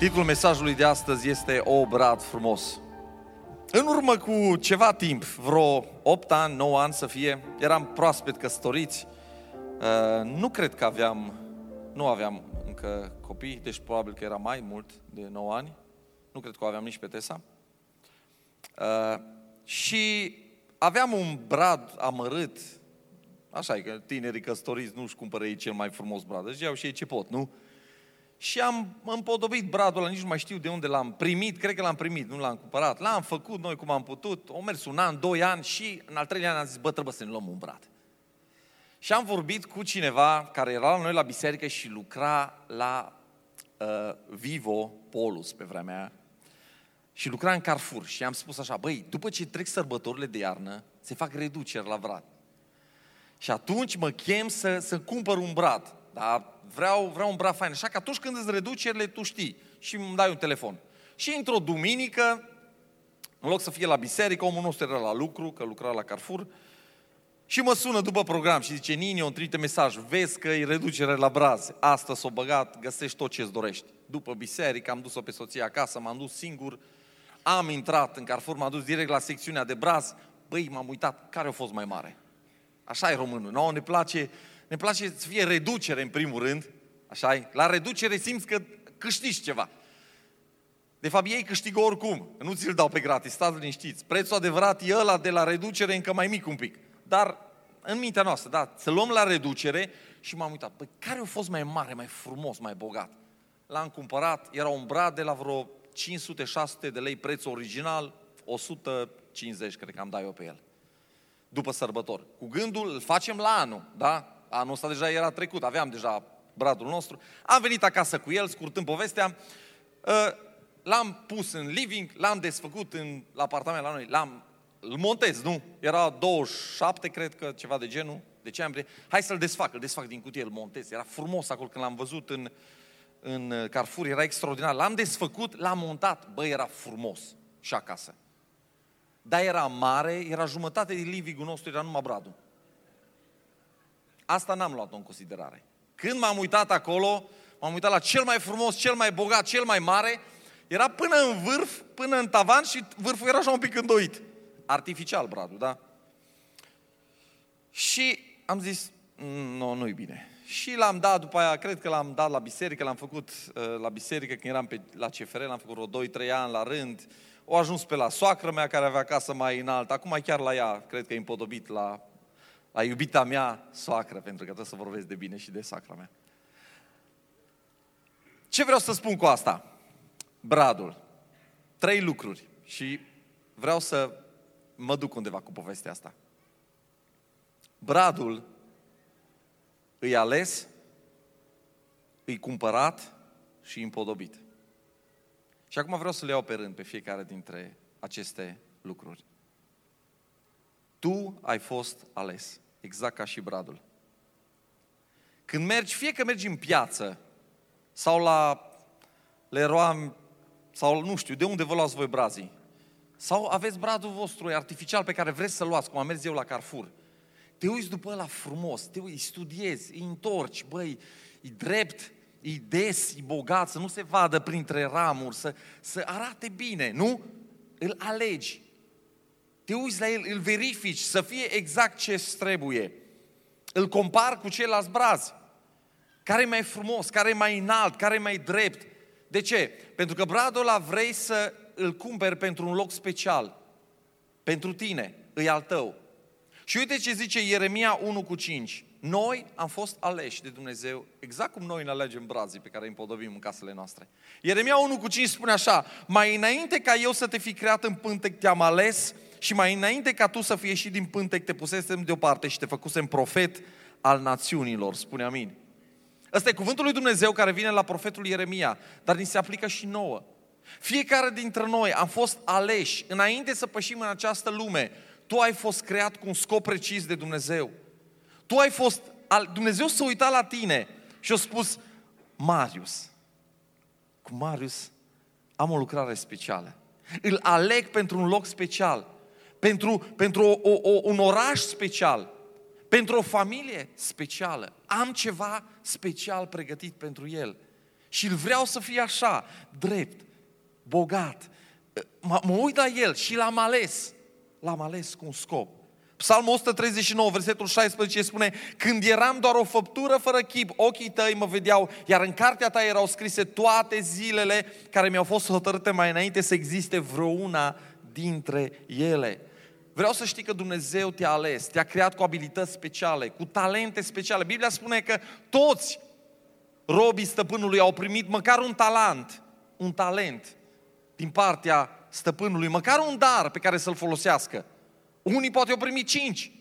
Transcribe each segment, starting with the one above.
Titlul mesajului de astăzi este O brad frumos. În urmă cu ceva timp, vreo 8 ani, 9 ani să fie, eram proaspet căsătoriți. Uh, nu cred că aveam, nu aveam încă copii, deci probabil că era mai mult de 9 ani. Nu cred că o aveam nici pe Tesa. Uh, și aveam un brad amărât, așa e că tinerii căsătoriți nu-și cumpără ei cel mai frumos brad, deci iau și ei ce pot, nu? Și am împodobit bradul ăla, nici nu mai știu de unde l-am primit, cred că l-am primit, nu l-am cumpărat. L-am făcut noi cum am putut, o mers un an, doi ani și în al treilea an am zis, bă, trebuie să ne luăm un brad. Și am vorbit cu cineva care era la noi la biserică și lucra la uh, Vivo Polus pe vremea aia. Și lucra în Carrefour și am spus așa, băi, după ce trec sărbătorile de iarnă, se fac reduceri la brad. Și atunci mă chem să, să cumpăr un brad. Dar vreau, vreau un brad fain. Așa că atunci când îți reducerile, tu știi. Și îmi dai un telefon. Și într-o duminică, în loc să fie la biserică, omul nostru era la lucru, că lucra la Carrefour, și mă sună după program și zice, Nini, îmi trimite mesaj, vezi că e reducere la braze. Asta s-o băgat, găsești tot ce-ți dorești. După biserică am dus-o pe soția acasă, m-am dus singur, am intrat în Carrefour, m-am dus direct la secțiunea de braz. Băi, m-am uitat, care a fost mai mare? Așa e românul. Nouă ne place ne place să fie reducere în primul rând, așa -i? La reducere simți că câștigi ceva. De fapt, ei câștigă oricum. Nu ți-l dau pe gratis, stați liniștiți. Prețul adevărat e ăla de la reducere încă mai mic un pic. Dar în mintea noastră, da, să luăm la reducere și m-am uitat. Păi care a fost mai mare, mai frumos, mai bogat? L-am cumpărat, era un brad de la vreo 500-600 de lei preț original, 150 cred că am dat eu pe el. După sărbători. Cu gândul, îl facem la anul, da? Anul ăsta deja era trecut, aveam deja bradul nostru. Am venit acasă cu el, scurtând povestea, ă, l-am pus în living, l-am desfăcut în la apartament la noi, l-am, îl montez, nu? Era 27, cred că, ceva de genul, decembrie. Hai să-l desfac, îl desfac din cutie, îl montez. Era frumos acolo când l-am văzut în, în Carrefour, era extraordinar. L-am desfăcut, l-am montat, bă, era frumos și acasă. Dar era mare, era jumătate din living-ul nostru, era numai bradul. Asta n-am luat-o în considerare. Când m-am uitat acolo, m-am uitat la cel mai frumos, cel mai bogat, cel mai mare, era până în vârf, până în tavan și vârful era așa un pic îndoit. Artificial, bradul, da? Și am zis, nu, nu-i bine. Și l-am dat după aia, cred că l-am dat la biserică, l-am făcut uh, la biserică când eram pe, la CFR, l-am făcut vreo 2-3 ani la rând. O ajuns pe la soacră mea care avea casă mai înaltă, acum chiar la ea, cred că e împodobit la la iubita mea soacră, pentru că trebuie să vorbesc de bine și de sacra mea. Ce vreau să spun cu asta? Bradul. Trei lucruri și vreau să mă duc undeva cu povestea asta. Bradul îi ales, îi cumpărat și împodobit. Și acum vreau să le iau pe rând pe fiecare dintre aceste lucruri. Tu ai fost ales, exact ca și bradul. Când mergi, fie că mergi în piață sau la Leroy sau nu știu, de unde vă luați voi brazii? Sau aveți bradul vostru artificial pe care vreți să-l luați, cum am mers eu la Carrefour. Te uiți după ăla frumos, te uiți, studiezi, îi întorci, băi, e drept, e des, e bogat, să nu se vadă printre ramuri, să, să arate bine, nu? Îl alegi te uiți la el, îl verifici, să fie exact ce trebuie. Îl compar cu ceilalți brazi. Care e mai frumos, care e mai înalt, care e mai drept. De ce? Pentru că bradul ăla vrei să îl cumperi pentru un loc special. Pentru tine, îi al tău. Și uite ce zice Ieremia 1 cu 5. Noi am fost aleși de Dumnezeu, exact cum noi ne alegem brazii pe care îi împodobim în casele noastre. Ieremia 1 cu 5 spune așa, mai înainte ca eu să te fi creat în pântec, te-am ales și mai înainte ca tu să fie și din pântec, te pusesem deoparte și te făcusem profet al națiunilor. Spune amin. Ăsta e cuvântul lui Dumnezeu care vine la profetul Ieremia, dar ni se aplică și nouă. Fiecare dintre noi am fost aleși înainte să pășim în această lume. Tu ai fost creat cu un scop precis de Dumnezeu. Tu ai fost, Dumnezeu s-a uitat la tine și a spus, Marius, cu Marius am o lucrare specială. Îl aleg pentru un loc special pentru, pentru o, o, un oraș special, pentru o familie specială. Am ceva special pregătit pentru el. Și îl vreau să fie așa, drept, bogat. Mă, mă uit la el și l-am ales. L-am ales cu un scop. Psalmul 139, versetul 16 spune Când eram doar o făptură fără chip, ochii tăi mă vedeau, iar în cartea ta erau scrise toate zilele care mi-au fost hotărâte mai înainte să existe vreuna dintre ele. Vreau să știi că Dumnezeu te-a ales, te-a creat cu abilități speciale, cu talente speciale. Biblia spune că toți robii stăpânului au primit măcar un talent, un talent din partea stăpânului, măcar un dar pe care să-l folosească. Unii poate au primit cinci,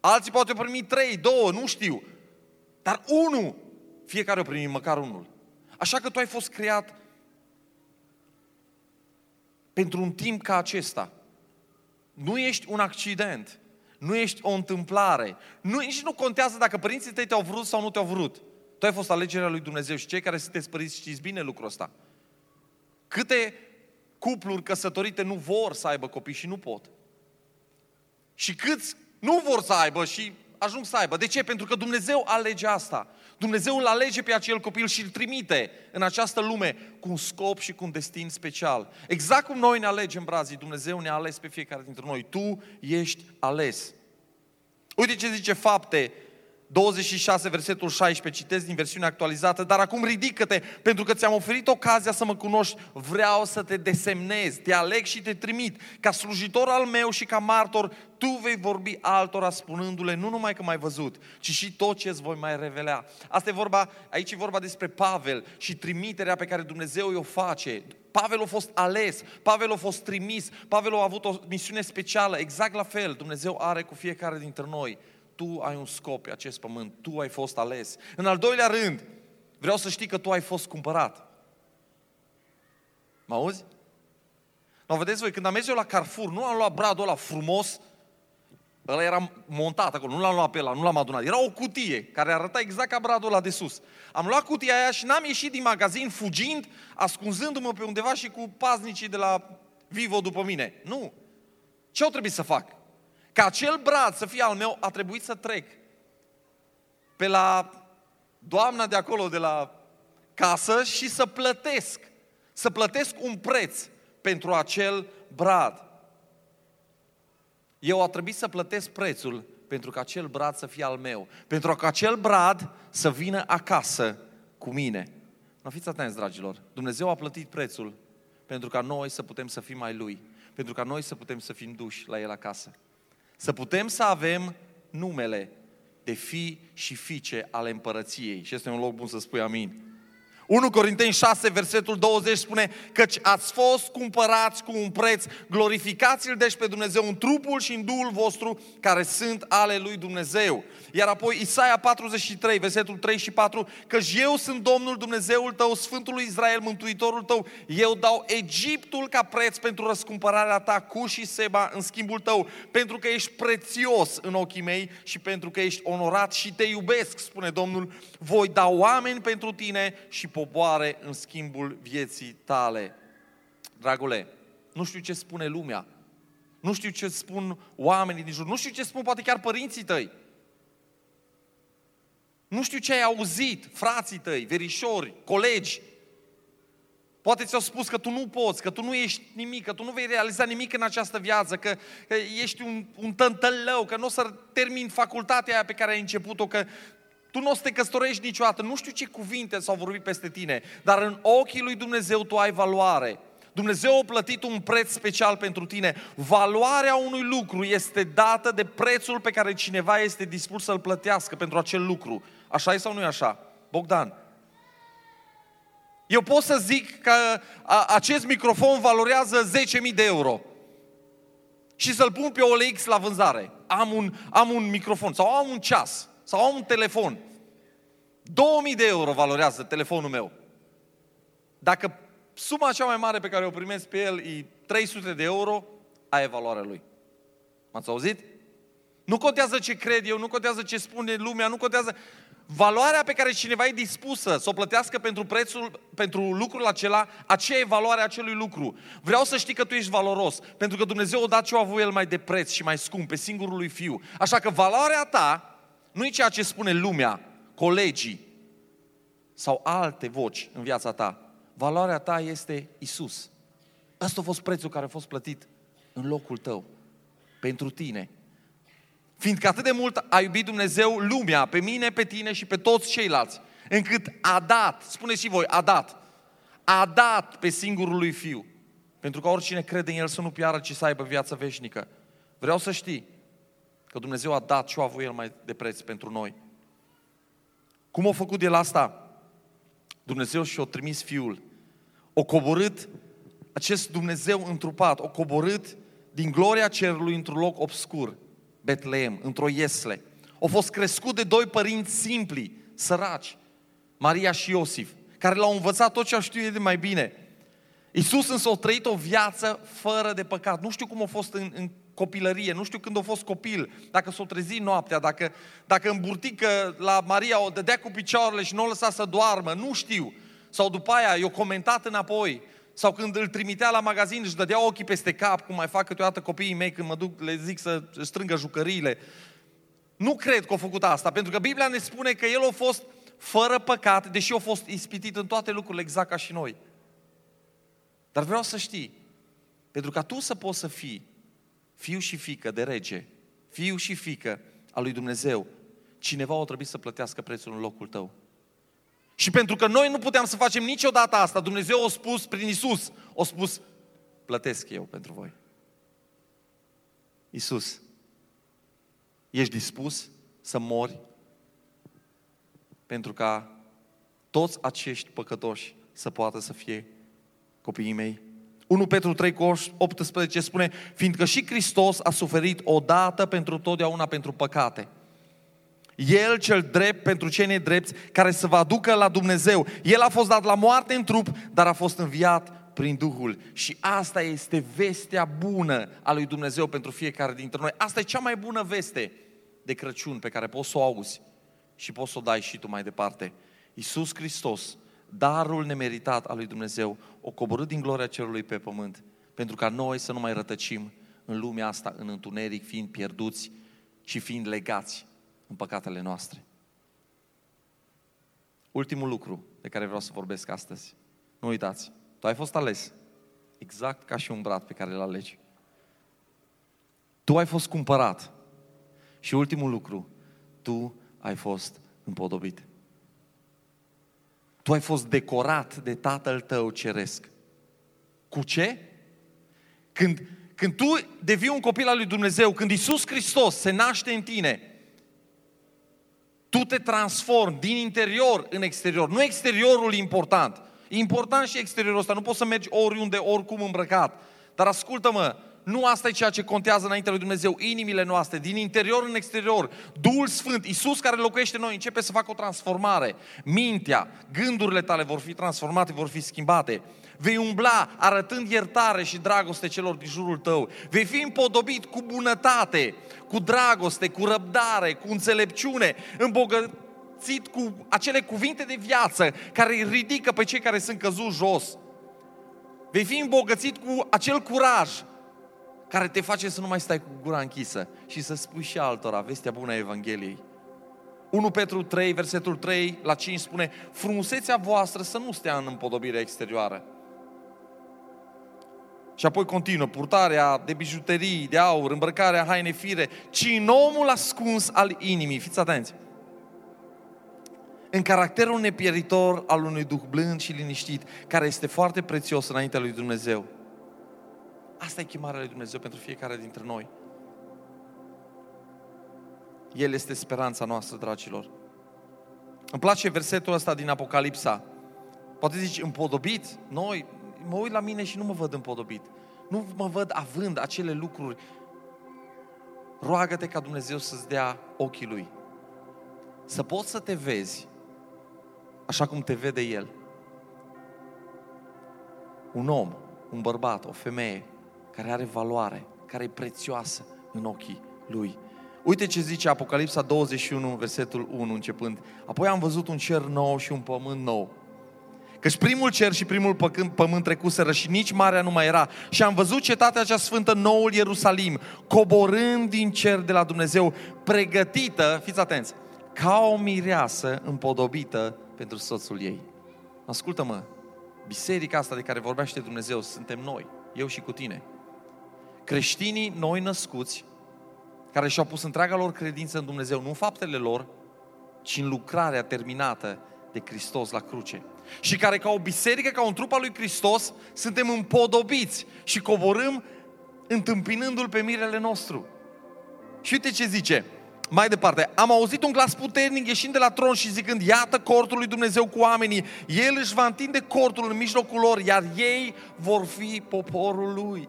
alții poate au primit trei, două, nu știu. Dar unul, fiecare a primit măcar unul. Așa că tu ai fost creat pentru un timp ca acesta. Nu ești un accident. Nu ești o întâmplare. Nu, nici nu contează dacă părinții tăi te-au vrut sau nu te-au vrut. Tu ai fost alegerea lui Dumnezeu și cei care sunteți părinți știți bine lucrul ăsta. Câte cupluri căsătorite nu vor să aibă copii și nu pot. Și câți nu vor să aibă și ajung să aibă. De ce? Pentru că Dumnezeu alege asta. Dumnezeu îl alege pe acel copil și îl trimite în această lume cu un scop și cu un destin special. Exact cum noi ne alegem brazii, Dumnezeu ne-a ales pe fiecare dintre noi. Tu ești ales. Uite ce zice fapte 26, versetul 16, citesc din versiunea actualizată, dar acum ridică-te, pentru că ți-am oferit ocazia să mă cunoști, vreau să te desemnez, te aleg și te trimit, ca slujitor al meu și ca martor, tu vei vorbi altora spunându-le nu numai că m-ai văzut, ci și tot ce îți voi mai revela. Asta e vorba, aici e vorba despre Pavel și trimiterea pe care Dumnezeu o face. Pavel a fost ales, Pavel a fost trimis, Pavel a avut o misiune specială, exact la fel Dumnezeu are cu fiecare dintre noi tu ai un scop pe acest pământ, tu ai fost ales. În al doilea rând, vreau să știi că tu ai fost cumpărat. Mă auzi? Nu, vedeți voi, când am mers eu la Carrefour, nu am luat bradul ăla frumos, ăla era montat acolo, nu l-am luat pe ăla, nu l-am adunat. Era o cutie care arăta exact ca bradul ăla de sus. Am luat cutia aia și n-am ieșit din magazin fugind, ascunzându-mă pe undeva și cu paznicii de la Vivo după mine. Nu. Ce au trebuit să fac? Ca acel brad să fie al meu, a trebuit să trec pe la doamna de acolo, de la casă și să plătesc. Să plătesc un preț pentru acel brad. Eu a trebuit să plătesc prețul pentru ca acel brad să fie al meu. Pentru ca acel brad să vină acasă cu mine. Nu fiți atenți, dragilor. Dumnezeu a plătit prețul pentru ca noi să putem să fim mai Lui. Pentru ca noi să putem să fim duși la El acasă. Să putem să avem numele de fi și fiice ale împărăției. Și este un loc bun să spui amin. 1 Corinteni 6, versetul 20 spune Căci ați fost cumpărați cu un preț, glorificați-L deci pe Dumnezeu în trupul și în Duhul vostru, care sunt ale lui Dumnezeu. Iar apoi Isaia 43, versetul 3 și 4, Căci eu sunt Domnul Dumnezeul tău, Sfântul lui Israel, Mântuitorul tău, eu dau Egiptul ca preț pentru răscumpărarea ta, cu și Seba în schimbul tău, pentru că ești prețios în ochii mei și pentru că ești onorat și te iubesc, spune Domnul, voi da oameni pentru tine și popoare în schimbul vieții tale. Dragule, nu știu ce spune lumea, nu știu ce spun oamenii din jur, nu știu ce spun poate chiar părinții tăi. Nu știu ce ai auzit, frații tăi, verișori, colegi. Poate ți-au spus că tu nu poți, că tu nu ești nimic, că tu nu vei realiza nimic în această viață, că, că ești un, un tântălău, că nu o să termin facultatea aia pe care ai început-o, că tu nu o să te căsătorești niciodată. Nu știu ce cuvinte s-au vorbit peste tine, dar în ochii lui Dumnezeu tu ai valoare. Dumnezeu a plătit un preț special pentru tine. Valoarea unui lucru este dată de prețul pe care cineva este dispus să-l plătească pentru acel lucru. Așa e sau nu e așa? Bogdan. Eu pot să zic că acest microfon valorează 10.000 de euro și să-l pun pe OLX la vânzare. Am un, am un microfon sau am un ceas sau am un telefon. 2000 de euro valorează telefonul meu. Dacă suma cea mai mare pe care o primesc pe el e 300 de euro, aia e valoarea lui. M-ați auzit? Nu contează ce cred eu, nu contează ce spune lumea, nu contează... Valoarea pe care cineva e dispusă să o plătească pentru prețul, pentru lucrul acela, aceea e valoarea acelui lucru. Vreau să știi că tu ești valoros, pentru că Dumnezeu a dat ce a avut El mai de preț și mai scump, pe singurul lui Fiu. Așa că valoarea ta nu e ceea ce spune lumea, colegii, sau alte voci în viața ta. Valoarea ta este Isus. Ăsta a fost prețul care a fost plătit în locul tău, pentru tine. Fiindcă atât de mult a iubit Dumnezeu lumea, pe mine, pe tine și pe toți ceilalți, încât a dat, spuneți și voi, a dat, a dat pe singurul lui Fiu, pentru că oricine crede în El să nu piară, ci să aibă viață veșnică. Vreau să știi că Dumnezeu a dat și a avut El mai de preț pentru noi. Cum a făcut El asta? Dumnezeu și-a trimis Fiul. O coborât acest Dumnezeu întrupat, o coborât din gloria cerului într-un loc obscur, Betleem, într-o iesle. O fost crescut de doi părinți simpli, săraci, Maria și Iosif, care l-au învățat tot ce știu de mai bine. Iisus însă a trăit o viață fără de păcat. Nu știu cum a fost în, în copilărie, nu știu când a fost copil, dacă s-o trezi noaptea, dacă, dacă în burtică la Maria o dădea cu picioarele și nu o lăsa să doarmă, nu știu. Sau după aia i-o comentat înapoi. Sau când îl trimitea la magazin și dădea ochii peste cap, cum mai fac câteodată copiii mei când mă duc, le zic să strângă jucăriile. Nu cred că a făcut asta, pentru că Biblia ne spune că el a fost fără păcat, deși a fost ispitit în toate lucrurile exact ca și noi. Dar vreau să știi, pentru ca tu să poți să fii fiu și fică de rege, fiu și fică al lui Dumnezeu, cineva o trebuie să plătească prețul în locul tău. Și pentru că noi nu puteam să facem niciodată asta, Dumnezeu a spus prin Isus, a spus, plătesc eu pentru voi. Isus, ești dispus să mori pentru ca toți acești păcătoși să poată să fie copiii mei? 1 Petru 3 cu 18 spune, fiindcă și Hristos a suferit odată pentru totdeauna pentru păcate. El cel drept pentru cei nedrepți care să vă aducă la Dumnezeu. El a fost dat la moarte în trup, dar a fost înviat prin Duhul. Și asta este vestea bună a lui Dumnezeu pentru fiecare dintre noi. Asta e cea mai bună veste de Crăciun pe care poți să o auzi și poți să o dai și tu mai departe. Iisus Hristos, darul nemeritat al lui Dumnezeu, o coborât din gloria cerului pe pământ, pentru ca noi să nu mai rătăcim în lumea asta, în întuneric, fiind pierduți și fiind legați în păcatele noastre. Ultimul lucru de care vreau să vorbesc astăzi. Nu uitați, tu ai fost ales exact ca și un brat pe care îl alegi. Tu ai fost cumpărat. Și ultimul lucru, tu ai fost împodobit. Tu ai fost decorat de Tatăl tău ceresc. Cu ce? Când, când tu devii un copil al lui Dumnezeu, când Isus Hristos se naște în tine, tu te transformi din interior în exterior. Nu exteriorul important. E important și exteriorul ăsta. Nu poți să mergi oriunde, oricum îmbrăcat. Dar ascultă-mă, nu asta e ceea ce contează înaintea lui Dumnezeu, inimile noastre, din interior în exterior. Duhul Sfânt, Iisus care locuiește în noi, începe să facă o transformare. Mintea, gândurile tale vor fi transformate, vor fi schimbate. Vei umbla arătând iertare și dragoste celor din jurul tău. Vei fi împodobit cu bunătate, cu dragoste, cu răbdare, cu înțelepciune, îmbogățit cu acele cuvinte de viață care îi ridică pe cei care sunt căzuți jos. Vei fi îmbogățit cu acel curaj care te face să nu mai stai cu gura închisă și să spui și altora vestea bună a Evangheliei. 1 Petru 3, versetul 3 la 5 spune Frumusețea voastră să nu stea în împodobirea exterioară, și apoi continuă, purtarea de bijuterii, de aur, îmbrăcarea haine fire, ci în omul ascuns al inimii. Fiți atenți! În caracterul nepieritor al unui duh blând și liniștit, care este foarte prețios înaintea lui Dumnezeu. Asta e chemarea lui Dumnezeu pentru fiecare dintre noi. El este speranța noastră, dragilor. Îmi place versetul ăsta din Apocalipsa. Poate zici, împodobit? Noi, mă uit la mine și nu mă văd împodobit. Nu mă văd având acele lucruri. Roagă-te ca Dumnezeu să-ți dea ochii Lui. Să poți să te vezi așa cum te vede El. Un om, un bărbat, o femeie care are valoare, care e prețioasă în ochii Lui. Uite ce zice Apocalipsa 21, versetul 1 începând. Apoi am văzut un cer nou și un pământ nou Căci primul cer și primul pământ trecuseră și nici marea nu mai era. Și am văzut cetatea cea sfântă, noul Ierusalim, coborând din cer de la Dumnezeu, pregătită, fiți atenți, ca o mireasă împodobită pentru soțul ei. Ascultă-mă, biserica asta de care vorbește Dumnezeu suntem noi, eu și cu tine. Creștinii noi născuți, care și-au pus întreaga lor credință în Dumnezeu, nu în faptele lor, ci în lucrarea terminată de Hristos la cruce. Și care ca o biserică, ca un trup al lui Hristos, suntem împodobiți și coborâm întâmpinându-L pe mirele nostru. Și uite ce zice, mai departe, am auzit un glas puternic ieșind de la tron și zicând, iată cortul lui Dumnezeu cu oamenii, El își va întinde cortul în mijlocul lor, iar ei vor fi poporul lui.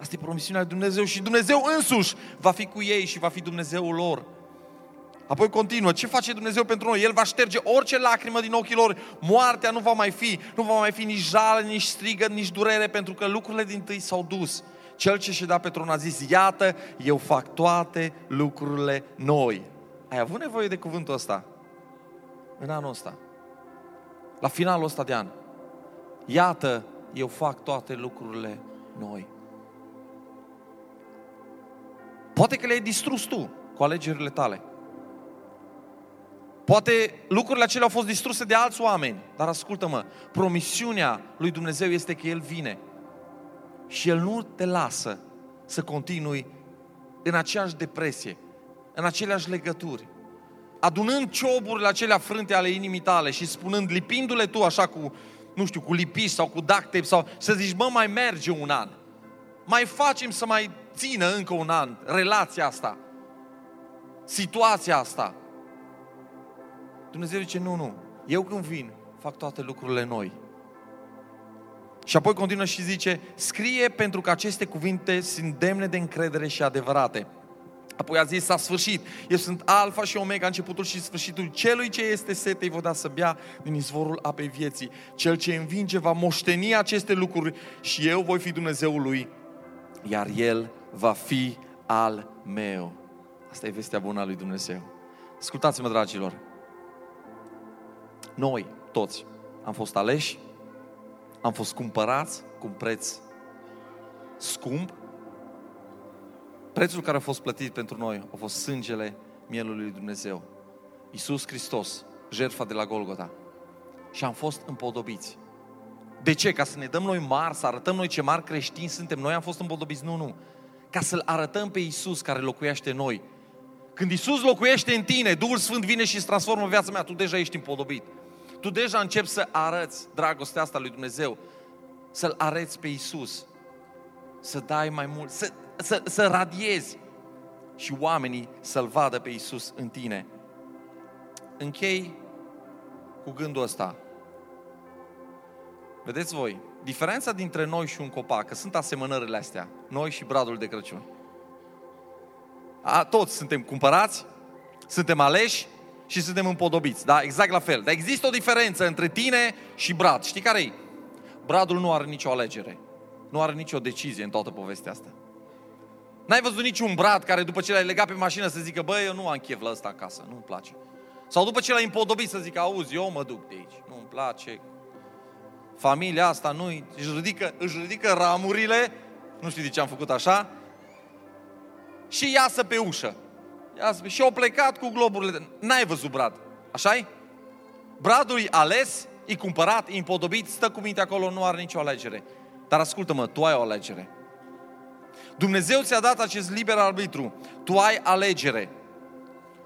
Asta e promisiunea lui Dumnezeu și Dumnezeu însuși va fi cu ei și va fi Dumnezeul lor. Apoi continuă, ce face Dumnezeu pentru noi? El va șterge orice lacrimă din ochii lor, moartea nu va mai fi, nu va mai fi nici jală, nici strigă, nici durere, pentru că lucrurile din tâi s-au dus. Cel ce și-a dat pe tron a zis, iată, eu fac toate lucrurile noi. Ai avut nevoie de cuvântul ăsta în anul ăsta, la finalul ăsta de an. Iată, eu fac toate lucrurile noi. Poate că le-ai distrus tu cu alegerile tale. Poate lucrurile acelea au fost distruse de alți oameni, dar ascultă-mă, promisiunea lui Dumnezeu este că El vine și El nu te lasă să continui în aceeași depresie, în aceleași legături, adunând cioburile acelea frânte ale inimii tale și spunând, lipindu-le tu așa cu, nu știu, cu lipiș sau cu duct tape sau să zici, mă, mai merge un an. Mai facem să mai țină încă un an relația asta, situația asta. Dumnezeu zice, nu, nu, eu când vin, fac toate lucrurile noi. Și apoi continuă și zice, scrie pentru că aceste cuvinte sunt demne de încredere și adevărate. Apoi a zis, s-a sfârșit. Eu sunt alfa și omega, începutul și sfârșitul. Celui ce este sete îi vă da să bea din izvorul apei vieții. Cel ce învinge va moșteni aceste lucruri și eu voi fi Dumnezeul lui, iar el va fi al meu. Asta e vestea bună a lui Dumnezeu. Ascultați-mă, dragilor. Noi, toți, am fost aleși, am fost cumpărați cu un preț scump. Prețul care a fost plătit pentru noi a fost sângele mielului lui Dumnezeu. Iisus Hristos, jertfa de la Golgota. Și am fost împodobiți. De ce? Ca să ne dăm noi mari, să arătăm noi ce mari creștini suntem. Noi am fost împodobiți? Nu, nu. Ca să-L arătăm pe Iisus care locuiește în noi. Când Iisus locuiește în tine, Duhul Sfânt vine și îți transformă viața mea, tu deja ești împodobit tu deja începi să arăți dragostea asta lui Dumnezeu, să-L arăți pe Isus, să dai mai mult, să, să, să radiezi și oamenii să-L vadă pe Isus în tine. Închei cu gândul ăsta. Vedeți voi, diferența dintre noi și un copac, că sunt asemănările astea, noi și bradul de Crăciun. A, toți suntem cumpărați, suntem aleși, și suntem împodobiți. Da? Exact la fel. Dar există o diferență între tine și brad. Știi care e? Bradul nu are nicio alegere. Nu are nicio decizie în toată povestea asta. N-ai văzut niciun brad care după ce l-ai legat pe mașină să zică, băi, eu nu am chef la ăsta acasă, nu-mi place. Sau după ce l-ai împodobit să zică, auzi, eu mă duc de aici, nu-mi place. Familia asta nu își ridică, își ridică ramurile, nu știu de ce am făcut așa, și iasă pe ușă și au plecat cu globurile. N-ai văzut brad, așa -i? Bradul e ales, e cumpărat, e împodobit, stă cu minte acolo, nu are nicio alegere. Dar ascultă-mă, tu ai o alegere. Dumnezeu ți-a dat acest liber arbitru. Tu ai alegere.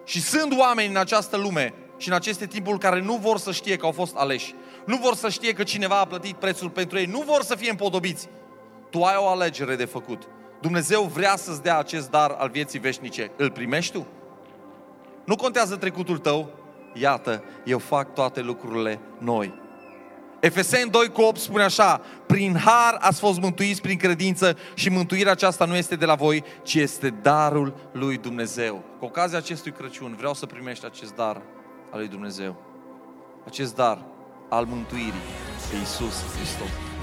Și sunt oameni în această lume și în aceste timpuri care nu vor să știe că au fost aleși. Nu vor să știe că cineva a plătit prețul pentru ei. Nu vor să fie împodobiți. Tu ai o alegere de făcut. Dumnezeu vrea să-ți dea acest dar al vieții veșnice. Îl primești tu? Nu contează trecutul tău, iată, eu fac toate lucrurile noi. Efeseni 2 cu 8 spune așa, prin har ați fost mântuiți prin credință și mântuirea aceasta nu este de la voi, ci este darul lui Dumnezeu. Cu ocazia acestui Crăciun vreau să primești acest dar al lui Dumnezeu. Acest dar al mântuirii pe Iisus Hristos.